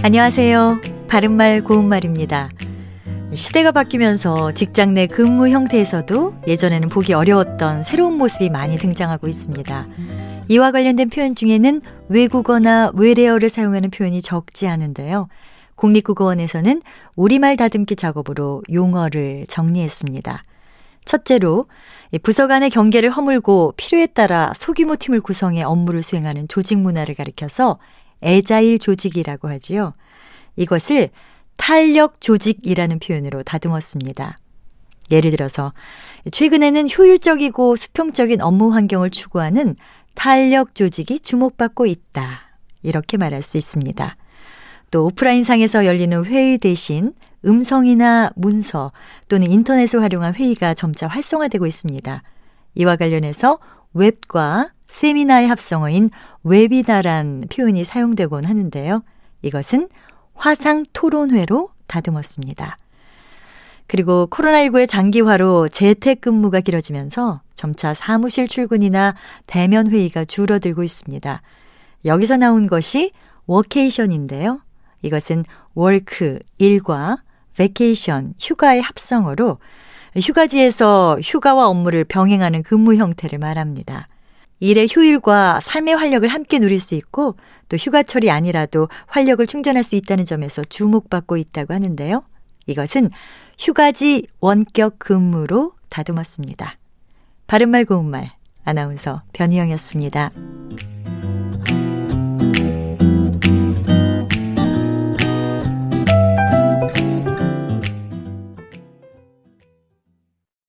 안녕하세요. 바른말 고운말입니다. 시대가 바뀌면서 직장 내 근무 형태에서도 예전에는 보기 어려웠던 새로운 모습이 많이 등장하고 있습니다. 이와 관련된 표현 중에는 외국어나 외래어를 사용하는 표현이 적지 않은데요. 국립국어원에서는 우리말 다듬기 작업으로 용어를 정리했습니다. 첫째로 부서 간의 경계를 허물고 필요에 따라 소규모 팀을 구성해 업무를 수행하는 조직 문화를 가리켜서 애자일 조직이라고 하지요. 이것을 탄력 조직이라는 표현으로 다듬었습니다. 예를 들어서 최근에는 효율적이고 수평적인 업무 환경을 추구하는 탄력 조직이 주목받고 있다. 이렇게 말할 수 있습니다. 또 오프라인상에서 열리는 회의 대신 음성이나 문서 또는 인터넷을 활용한 회의가 점차 활성화되고 있습니다. 이와 관련해서 웹과 세미나의 합성어인 webinar란 표현이 사용되곤 하는데요. 이것은 화상 토론회로 다듬었습니다. 그리고 코로나19의 장기화로 재택근무가 길어지면서 점차 사무실 출근이나 대면 회의가 줄어들고 있습니다. 여기서 나온 것이 workation인데요. 이것은 work, 일과 vacation, 휴가의 합성어로 휴가지에서 휴가와 업무를 병행하는 근무 형태를 말합니다. 일의 효율과 삶의 활력을 함께 누릴 수 있고 또 휴가철이 아니라도 활력을 충전할 수 있다는 점에서 주목받고 있다고 하는데요. 이것은 휴가지 원격 근무로 다듬었습니다. 바른말 고운말 아나운서 변희영이었습니다.